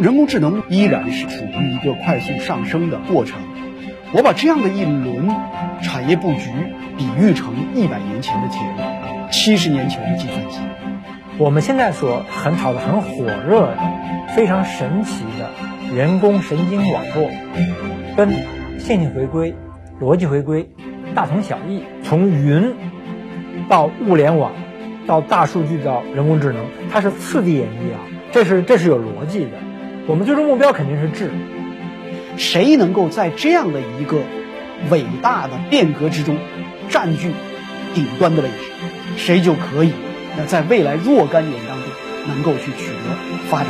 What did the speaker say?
人工智能依然是处于一个快速上升的过程。我把这样的一轮产业布局比喻成一百年前的铁路，七十年前的计算机。我们现在所很炒的很火热的、非常神奇的人工神经网络，跟线性回归、逻辑回归大同小异。从云到物联网，到大数据，到人工智能，它是次第演绎啊，这是这是有逻辑的。我们最终目标肯定是智。谁能够在这样的一个伟大的变革之中占据顶端的位置，谁就可以那在未来若干年当中能够去取得发展。